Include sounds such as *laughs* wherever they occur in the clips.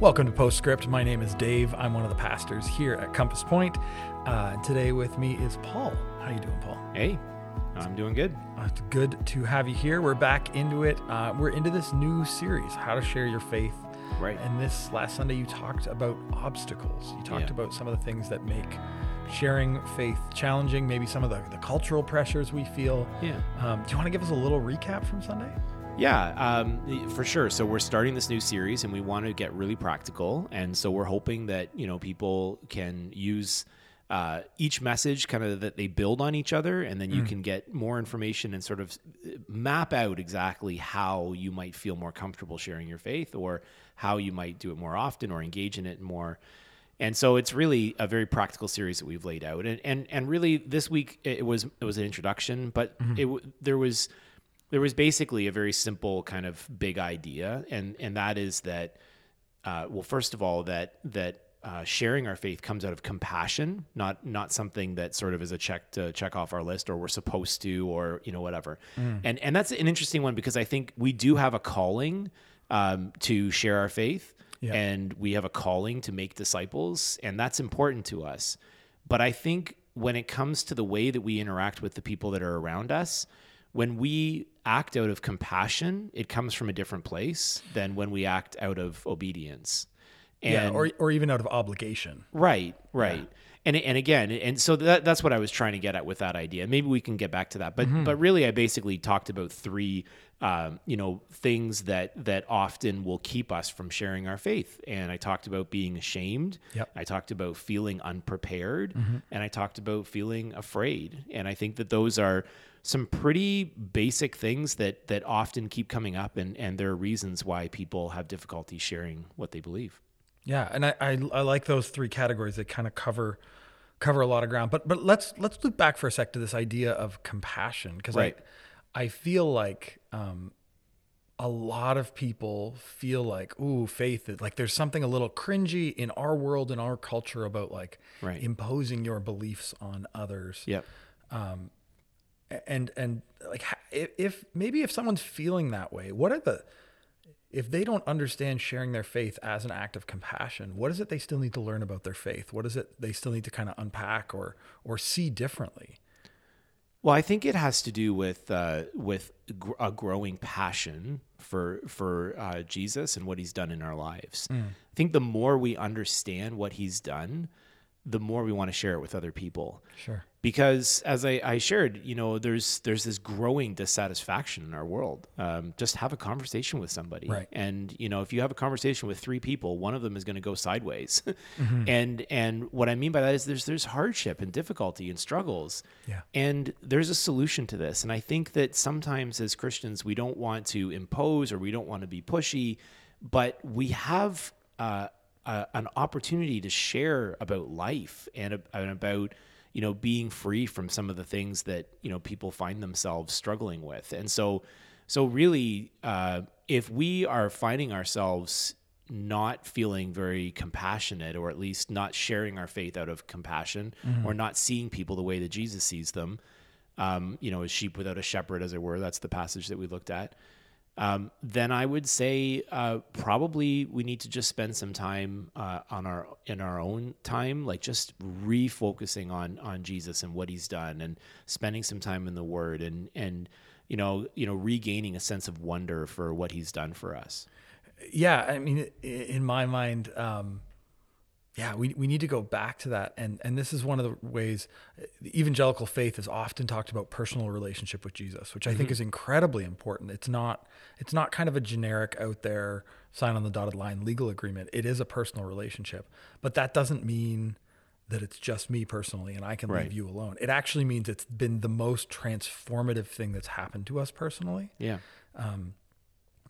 Welcome to Postscript. My name is Dave. I'm one of the pastors here at Compass Point. Uh, today with me is Paul. How you doing, Paul? Hey, I'm doing good. Uh, it's good to have you here. We're back into it. Uh, we're into this new series, How to Share Your Faith. Right. And this last Sunday, you talked about obstacles. You talked Yeah. about some of the things that make sharing faith challenging, maybe some of the, the cultural pressures we feel. Yeah. Um, do you want to give us a little recap from Sunday? Yeah, um, for sure. So we're starting this new series, and we want to get really practical. And so we're hoping that you know people can use uh, each message kind of that they build on each other, and then you can get more information and sort of uh, map out exactly how you might feel more comfortable sharing your faith, or how you might do it more often, or engage in it more. And so it's really a very practical series that we've laid out, and and and really this week it was it was an introduction, but it there was there was basically a very simple kind of big idea, and and that is that uh, well, first of all, that that uh, sharing our faith comes out of compassion, not not something that sort of is a check to check off our list, or we're supposed to, or you know whatever. And and that's an interesting one because I think we do have a calling um, to share our faith, Yeah. and we have a calling to make disciples, and that's important to us. But I think when it comes to the way that we interact with the people that are around us, when we act out of compassion, it comes from a different place than when we act out of obedience. And yeah, or, or even out of obligation. right, right. And and again, and so that, that's what I was trying to get at with that idea. Maybe we can get back to that, but Mm-hmm. but really, I basically talked about three, um, you know, things that that often will keep us from sharing our faith. And I talked about being ashamed. Yep. Mm-hmm. I talked about feeling unprepared, and I talked about feeling afraid. And I think that those are some pretty basic things that that often keep coming up, and and there are reasons why people have difficulty sharing what they believe. Yeah, and I, I I like those three categories. They kind of cover cover a lot of ground. But but let's let's loop back for a sec to this idea of compassion because Right. I I feel like um, a lot of people feel like ooh faith is like there's something a little cringy in our world in our culture about like Right. imposing your beliefs on others. Yep. and and like if, if maybe if someone's feeling that way what are the if they don't understand sharing their faith as an act of compassion what is it they still need to learn about their faith what is it they still need to kind of unpack or or see differently Well, I think it has to do with uh, with gr- a growing passion for for uh, Jesus and what He's done in our lives. I think the more we understand what He's done, the more we want to share it with other people. sure Because as I, I shared, you know, there's there's this growing dissatisfaction in our world. Um, just have a conversation with somebody, Right. and you know, if you have a conversation with three people, one of them is going to go sideways. *laughs* Mm-hmm. And and what I mean by that is there's there's hardship and difficulty and struggles. Yeah. And there's a solution to this. And I think that sometimes as Christians, we don't want to impose or we don't want to be pushy, but we have uh, a, an opportunity to share about life and, and about you know being free from some of the things that you know people find themselves struggling with. And so, so really, uh, if we are finding ourselves not feeling very compassionate or at least not sharing our faith out of compassion or not seeing people the way that Jesus sees them um, you know as sheep without a shepherd as it were that's the passage that we looked at um, then I would say uh, probably we need to just spend some time uh, on our in our own time, like just refocusing on on Jesus and what He's done, and spending some time in the Word, and and you know you know regaining a sense of wonder for what He's done for us. yeah i mean in my mind um yeah we, we need to go back to that. And and this is one of the ways the evangelical faith is often talked about personal relationship with jesus which i think mm-hmm. is incredibly important. It's not it's not kind of a generic out there sign on the dotted line legal agreement. It is a personal relationship but that doesn't mean that it's just me personally and i can Right. leave you alone. It actually means it's been the most transformative thing that's happened to us personally Yeah, um,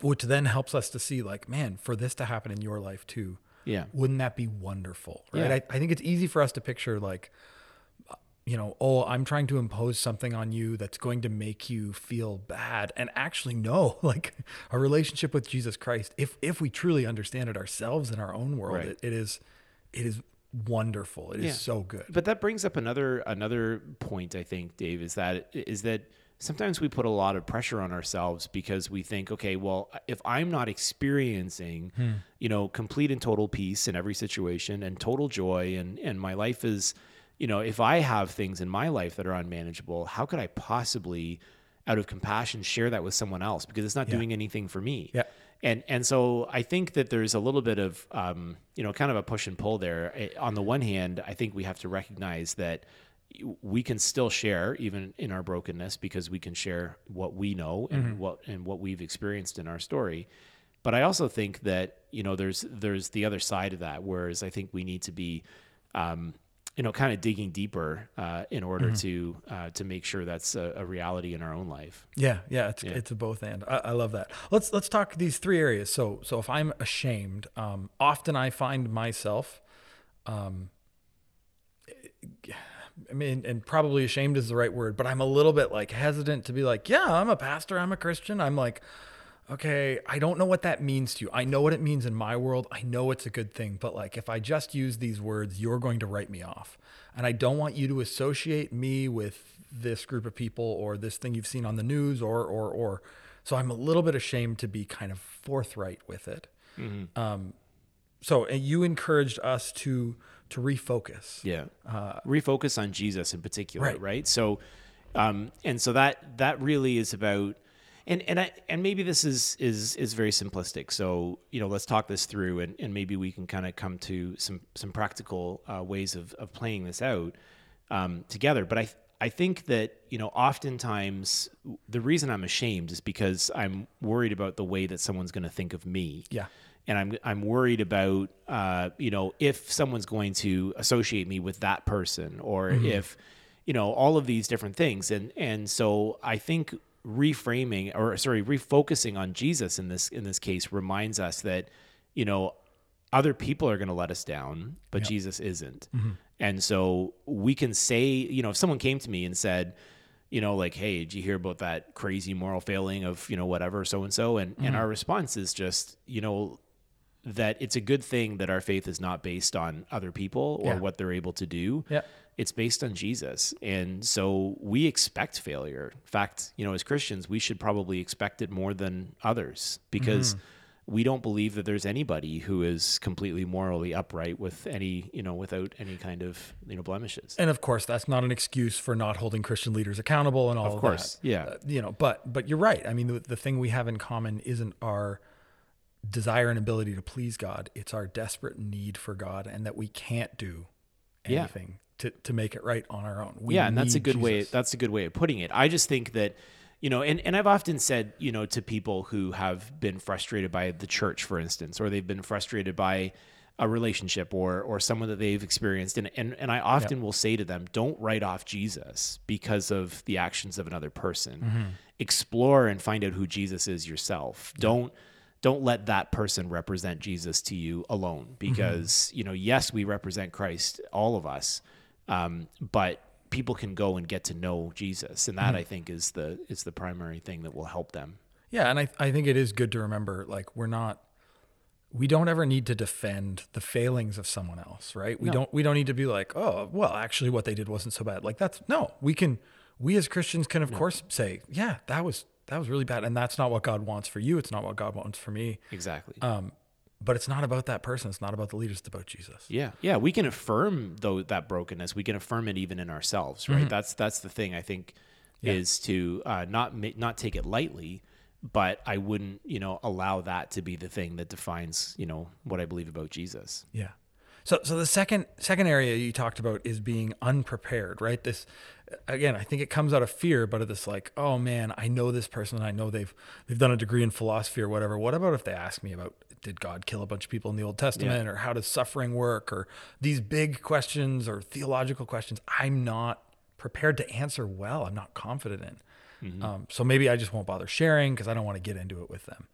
which then helps us to see like man for this to happen in your life too yeah, wouldn't that be wonderful right Yeah. I, I think it's easy for us to picture like you know oh i'm trying to impose something on you that's going to make you feel bad and actually no *laughs* like a relationship with jesus christ if if we truly understand it ourselves in our own world Right. it, it is it is wonderful It is Yeah. so good But that brings up another another point I think, Dave, is that is that sometimes we put a lot of pressure on ourselves because we think, okay, well, if I'm not experiencing, Hmm. you know, complete and total peace in every situation and total joy, and and my life is, you know, if I have things in my life that are unmanageable, how could I possibly, out of compassion, share that with someone else because it's not Yeah. doing anything for me. Yeah. And and so I think that there's a little bit of um, you know kind of a push and pull there. On the one hand, I think we have to recognize that we can still share even in our brokenness because we can share what we know and what and what we've experienced in our story. But I also think that you know there's there's the other side of that, whereas I think we need to be um, you know kind of digging deeper uh, in order to uh, to make sure that's a, a reality in our own life. Yeah, yeah, it's it's a both and. I, I love that. Let's let's talk these three areas. So so if I'm ashamed, um, often I find myself, um, I mean, and probably ashamed is the right word, but I'm a little bit like hesitant to be like, yeah, I'm a pastor, I'm a Christian. I'm like, okay, I don't know what that means to you. I know what it means in my world. I know it's a good thing, but like if I just use these words, you're going to write me off. And I don't want you to associate me with this group of people or this thing you've seen on the news or or or so I'm a little bit ashamed to be kind of forthright with it. Um, so you encouraged us to to refocus. Yeah. Refocus on Jesus in particular, Right. right? So, um, and so that that really is about, and and I and maybe this is is is very simplistic. So you know, let's talk this through, and and maybe we can kind of come to some some practical uh, ways of of playing this out um, together. But I. I think that you know, oftentimes the reason I'm ashamed is because I'm worried about the way that someone's going to think of me Yeah. And I'm I'm worried about uh, you know if someone's going to associate me with that person or mm-hmm. if you know all of these different things. And and so I think reframing or sorry refocusing on Jesus in this in this case reminds us that you know other people are going to let us down but Jesus isn't. Mm-hmm. And so we can say you know if someone came to me and said you know, like, hey, did you hear about that crazy moral failing of, you know, whatever, so and so? And and mm-hmm. our response is just, you know, that it's a good thing that our faith is not based on other people or Yeah. what they're able to do. Yeah. It's based on Jesus. And so we expect failure. In fact, you know, as Christians, we should probably expect it more than others because we don't believe that there's anybody who is completely morally upright with any, you know, without any kind of, you know, blemishes. And of course, that's not an excuse for not holding Christian leaders accountable and all of, course, that. yeah. Uh, you know, but but you're right. I mean, the, the thing we have in common isn't our desire and ability to please God. It's our desperate need for God, and that we can't do Yeah. anything to, to make it right on our own. We yeah and that's a good way that's a good way of putting it i just think that you know and, and i've often said you know to people who have been frustrated by the church for instance or they've been frustrated by a relationship or or someone that they've experienced and and, and i often will say to them don't write off jesus because of the actions of another person Mm-hmm. explore and find out who jesus is yourself don't don't let that person represent jesus to you alone Mm-hmm. because you know yes we represent christ all of us um, but people can go and get to know Jesus, and Mm-hmm. that I think is the is the primary thing that will help them. Yeah, and I I think it is good to remember like we're not we don't ever need to defend the failings of someone else, right? We No. don't we don't need to be like, "Oh, well, actually what they did wasn't so bad." Like that's no, we can we as Christians can of course say, "Yeah, that was that was really bad." And that's not what God wants for you. It's not what God wants for me. Exactly. Um but it's not about that person. It's not about the leaders. It's about Jesus. yeah, yeah. We can affirm though that brokenness. We can affirm it even in ourselves, right? That's that's the thing I think is to uh, not not take it lightly, but I wouldn't you know allow that to be the thing that defines you know what I believe about Jesus. Yeah. So so the second second area you talked about is being unprepared, right? This again, I think it comes out of fear, but of this like, oh man, I know this person, and I know they've they've done a degree in philosophy or whatever. What about if they ask me about did God kill a bunch of people in the Old Testament or how does suffering work or these big questions or theological questions I'm not prepared to answer well. I'm not confident in. Um, so maybe I just won't bother sharing because I don't want to get into it with them.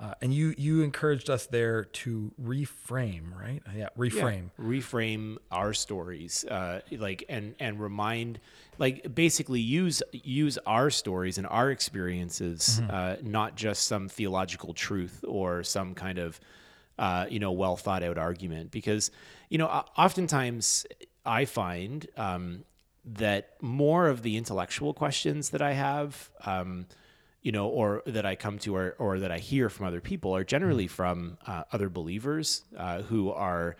Uh, and you you encouraged us there to reframe, right? Yeah, reframe. reframe our stories uh, like and and remind like basically use use our stories and our experiences uh, not just some theological truth or some kind of uh, you know well thought out argument because you know oftentimes i find um, that more of the intellectual questions that I have, um, you know, or that I come to, or, or that I hear from other people, are generally from uh, other believers uh, who are,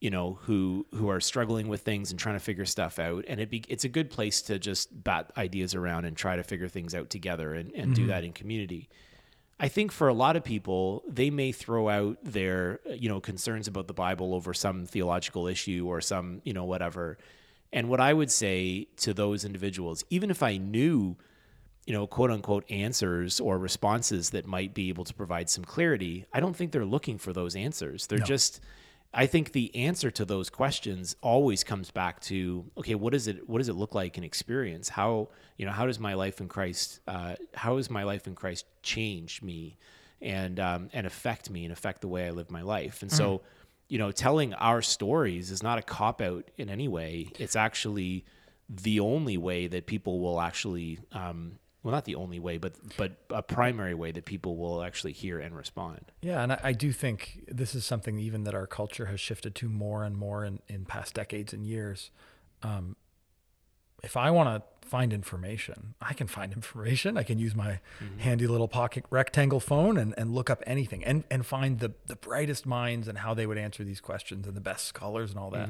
you know, who who are struggling with things and trying to figure stuff out. And it be, it's a good place to just bat ideas around and try to figure things out together and, and do that in community. I think for a lot of people, they may throw out their, you know, concerns about the Bible over some theological issue or some, you know, whatever. And what I would say to those individuals, even if I knew, you know, quote unquote answers or responses that might be able to provide some clarity, I don't think they're looking for those answers. They're No. just I think the answer to those questions always comes back to okay, what does it what does it look like in experience? How you know how does my life in Christ uh, how has my life in Christ changed me and um, and affect me and affect the way I live my life? And so, you know, telling our stories is not a cop out in any way. It's actually the only way that people will actually um, well not the only way but but a primary way that people will actually hear and respond Yeah, and I, I do think this is something even that our culture has shifted to more and more in, in past decades and years. Um, if I want to find information, I can find *laughs* information. I can use my handy little pocket rectangle phone and, and look up anything and, and find the, the brightest minds and how they would answer these questions and the best scholars and all that.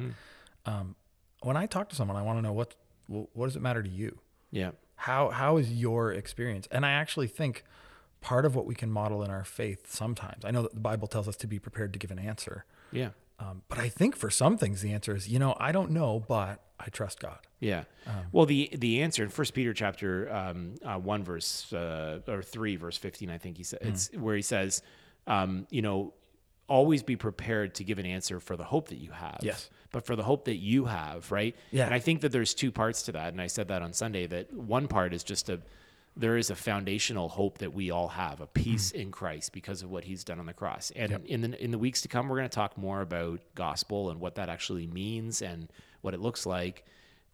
Um, when I talk to someone, I want to know what, what does it matter to you? yeah how how is your experience? And i actually think part of what we can model in our faith sometimes i know that the bible tells us to be prepared to give an answer. Yeah. Um, but i think for some things the answer is you know i don't know but i trust god. Yeah. well, the the answer in First Peter chapter um, uh, one verse uh, or three verse fifteen, I think he said it's where he says, um, you know, always be prepared to give an answer for the hope that you have. Yes. But for the hope that you have, right? Yeah. And I think that there's two parts to that, and I said that on Sunday. That one part is just a there is a foundational hope that we all have, a peace in Christ because of what He's done on the cross. And in the in the weeks to come, we're going to talk more about gospel and what that actually means and what it looks like.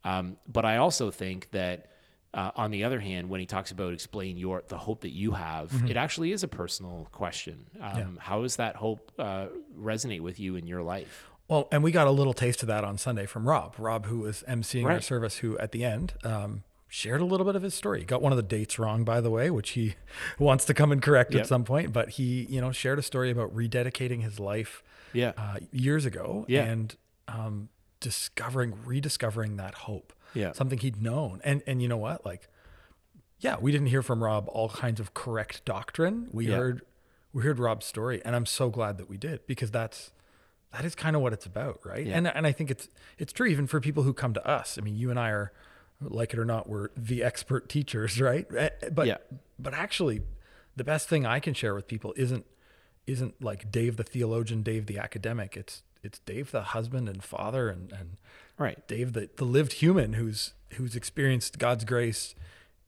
Um, but I also think that, uh, on the other hand, when he talks about explain your the hope that you have, it actually is a personal question. Um, How does that hope uh, resonate with you in your life? well and we got a little taste of that on sunday from rob rob who was emceeing our service who at the end um, shared a little bit of his story he got one of the dates wrong by the way which he *laughs* wants to come and correct Yep. at some point but he you know shared a story about rededicating his life Yeah, uh, years ago Yeah. and um, discovering, rediscovering that hope. Yeah. Something he'd known. And, and you know what? Like, yeah, we didn't hear from Rob all kinds of correct doctrine. We Yeah. heard, we heard Rob's story and I'm so glad that we did because that's, that is kind of what it's about. Right. Yeah. And, and I think it's, it's true even for people who come to us. I mean, you and I are like it or not, we're the expert teachers, *laughs* right? Eh, But, Yeah. but actually the best thing I can share with people isn't, isn't like Dave the theologian, Dave the academic. It's it's Dave the husband and father and, and right. Dave the, the lived human who's who's experienced God's grace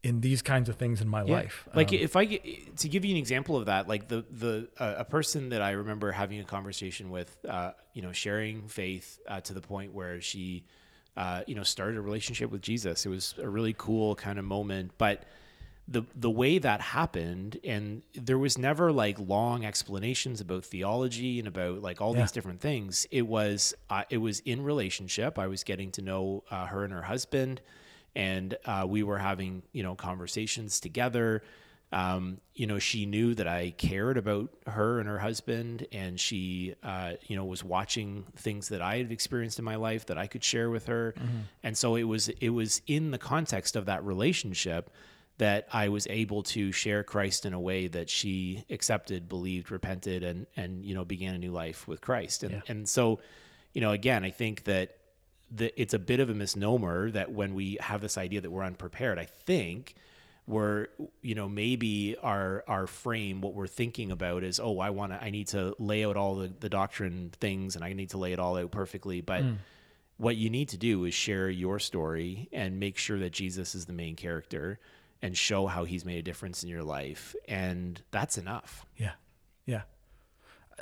in these kinds of things in my Yeah. life. Like Um, if I get, to give you an example of that, like the the uh, a person that I remember having a conversation with, uh, you know, sharing faith uh, to the point where she, uh, you know, started a relationship with Jesus. It was a really cool kind of moment, but the the way that happened and there was never like long explanations about theology and about like all Yeah. these different things. It was uh, it was in relationship. I was getting to know uh, her and her husband and uh, we were having you know conversations together. Um, you know she knew that i cared about her and her husband and she uh, you know was watching things that i had experienced in my life that i could share with her. And so it was it was in the context of that relationship that I was able to share Christ in a way that she accepted, believed, repented, and and you know began a new life with Christ. And Yeah. and so, you know, again, I think that the, it's a bit of a misnomer that when we have this idea that we're unprepared, I think we're you know maybe our our frame what we're thinking about is oh I want to I need to lay out all the, the doctrine things and I need to lay it all out perfectly but mm. what you need to do is share your story and make sure that Jesus is the main character and show how he's made a difference in your life. And that's enough. Yeah. Yeah.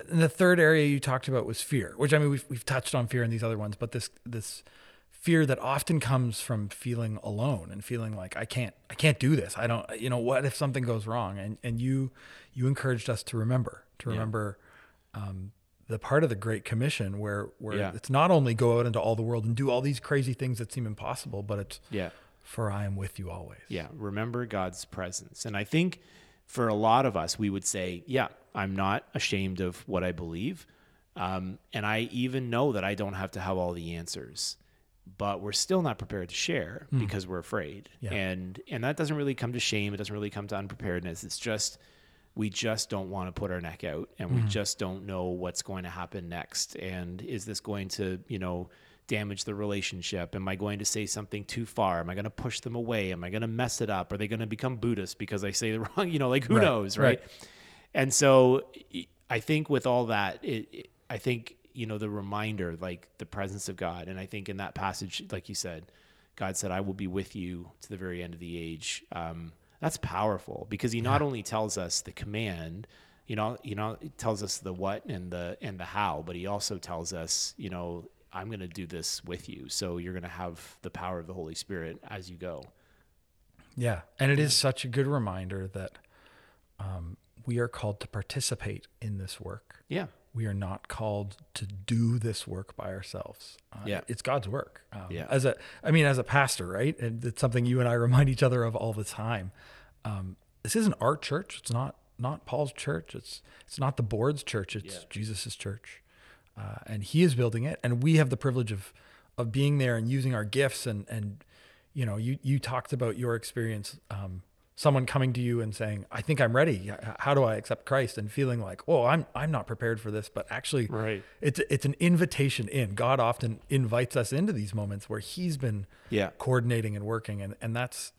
And the third area you talked about was fear, which I mean we've we've touched on fear in these other ones, but this this fear that often comes from feeling alone and feeling like I can't I can't do this. I don't you know what if something goes wrong and and you you encouraged us to remember to Yeah. remember um, the part of the Great Commission where where Yeah. it's not only go out into all the world and do all these crazy things that seem impossible, but it's Yeah. For I am with you always. Yeah, remember God's presence. And I think for a lot of us, we would say, yeah, I'm not ashamed of what I believe. Um, and I even know that I don't have to have all the answers, but we're still not prepared to share because we're afraid. Yeah. And and that doesn't really come to shame. It doesn't really come to unpreparedness. It's just we just don't want to put our neck out and we just don't know what's going to happen next. And is this going to, you know, damage the relationship? Am I going to say something too far? Am I going to push them away? Am I going to mess it up? Are they going to become Buddhist because I say the *laughs* wrong, you know, like who Right, knows, right? right. And so I think with all that, it, it, I think, you know, the reminder, like the presence of God. And I think in that passage, like you said, God said, I will be with you to the very end of the age. Um, that's powerful because he not only tells us the command, you know, you know, it tells us the what and the and the how, but he also tells us, you know, I'm going to do this with you. So you're going to have the power of the Holy Spirit as you go. Yeah. And it is such a good reminder that um, we are called to participate in this work. Yeah. We are not called to do this work by ourselves. Uh, Yeah. It's God's work. Um, Yeah. As a, I mean, as a pastor, right? And it's something you and I remind each other of all the time. Um, this isn't our church. It's not, not Paul's church. It's, it's not the board's church. It's Yeah. Jesus's church. Uh, and he is building it. And we have the privilege of, of being there and using our gifts and, and, you know, you, you talked about your experience, um, someone coming to you and saying, I think I'm ready. How do I accept Christ? And feeling like, oh, I'm, I'm not prepared for this, but actually Right. it's, it's an invitation in God often invites us into these moments where he's been Yeah. coordinating and working. And, and that's,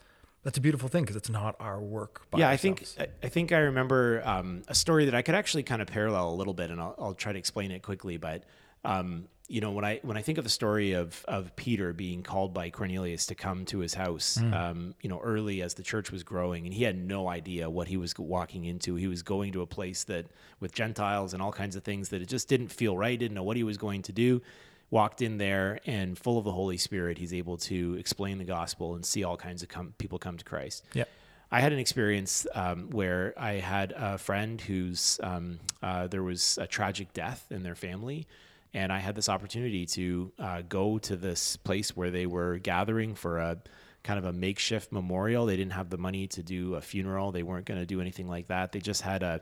that's a beautiful thing because it's not our work. By yeah, I think. I think I remember um, a story that I could actually kind of parallel a little bit, and I'll, I'll try to explain it quickly. But um, you know, when I when I think of the story of of Peter being called by Cornelius to come to his house, um, you know, early as the church was growing, and he had no idea what he was walking into. He was going to a place that with Gentiles and all kinds of things that it just didn't feel right. Didn't know what he was going to do walked in there and full of the Holy Spirit, he's able to explain the gospel and see all kinds of come, people come to Christ. Yeah. I had an experience um, where I had a friend whose um, uh, there was a tragic death in their family, and I had this opportunity to uh, go to this place where they were gathering for a kind of a makeshift memorial. They didn't have the money to do a funeral. They weren't going to do anything like that. They just had a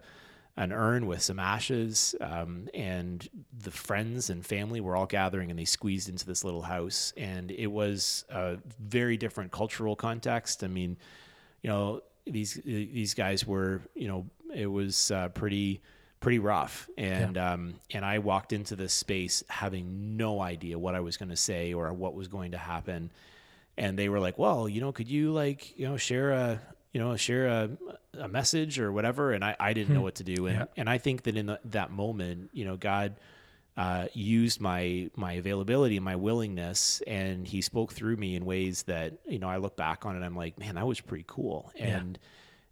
an urn with some ashes, um, and the friends and family were all gathering, and they squeezed into this little house, and it was a very different cultural context. I mean, you know these these guys were you know it was uh, pretty pretty rough. And um and I walked into this space having no idea what I was going to say or what was going to happen and they were like well you know could you like you know share a you know share a, a message or whatever and I, I didn't know what to do and Yeah. and I think that in the, that moment you know God uh, used my my availability and my willingness, and he spoke through me in ways that you know I look back on it, I'm like, man, that was pretty cool. Yeah. And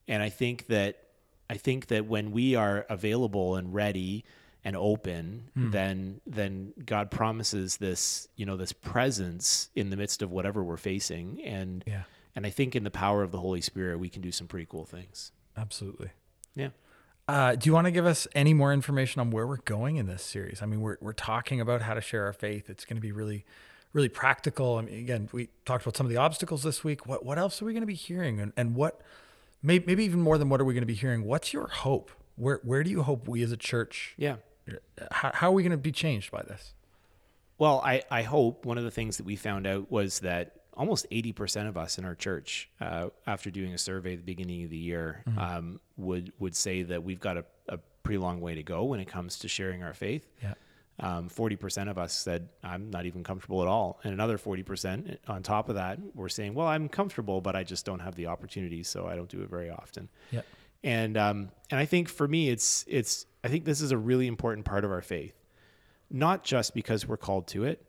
and I think that I think that when we are available and ready and open, Hmm. then then God promises this you know this presence in the midst of whatever we're facing, and Yeah. and I think in the power of the Holy Spirit, we can do some pretty cool things. Absolutely. Yeah. Uh, do you want to give us any more information on where we're going in this series? I mean, we're, we're talking about how to share our faith. It's going to be really, really practical. I mean, again, we talked about some of the obstacles this week. What, what else are we going to be hearing? And, and what, maybe, maybe even more than what are we going to be hearing? What's your hope? Where, where do you hope we as a church, Yeah. How, how are we going to be changed by this? Well, I, I hope one of the things that we found out was that almost 80% of us in our church, uh, after doing a survey at the beginning of the year, um, would, would say that we've got a, a pretty long way to go when it comes to sharing our faith. Yeah. Um, 40% of us said, I'm not even comfortable at all. And another 40% on top of that were saying, well, I'm comfortable, but I just don't have the opportunity, so I don't do it very often. Yeah. And um, and I think for me, it's it's I think this is a really important part of our faith, not just because we're called to it,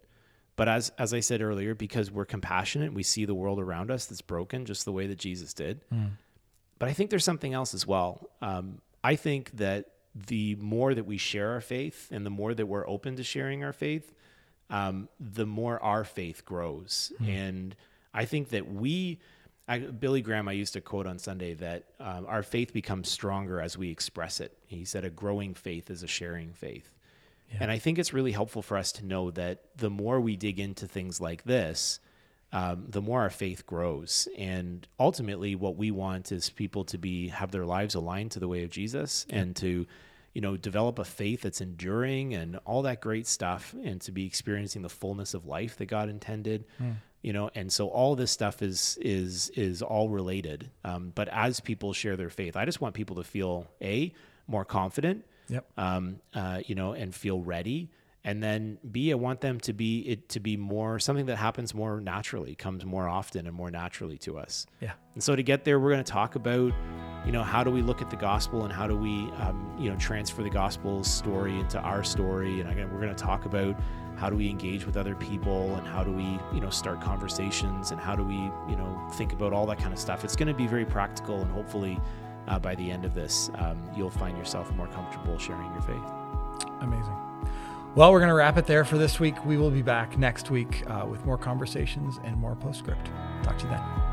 but as as I said earlier, because we're compassionate, we see the world around us that's broken, just the way that Jesus did. But I think there's something else as well. Um, I think that the more that we share our faith, and the more that we're open to sharing our faith, um, the more our faith grows. And I think that we, I, Billy Graham, I used to quote on Sunday that um, our faith becomes stronger as we express it. He said, "A growing faith is a sharing faith." Yeah. And I think it's really helpful for us to know that the more we dig into things like this, um, the more our faith grows. And ultimately, what we want is people to be have their lives aligned to the way of Jesus yeah. and to, you know, develop a faith that's enduring and all that great stuff, and to be experiencing the fullness of life that God intended. Mm. You know, and so all this stuff is is is all related. Um, but as people share their faith, I just want people to feel a more confident. Yep. Um, uh, you know, and feel ready and then b i want them to be it to be more something that happens more naturally comes more often and more naturally to us. Yeah. And so to get there we're going to talk about you know how do we look at the gospel and how do we um, you know transfer the gospel story into our story. And again we're going to talk about how do we engage with other people and how do we you know start conversations and how do we you know think about all that kind of stuff. It's going to be very practical and hopefully uh, by the end of this um, you'll find yourself more comfortable sharing your faith. Amazing well, we're going to wrap it there for this week. We will be back next week uh, with more conversations and more postscript. Talk to you then.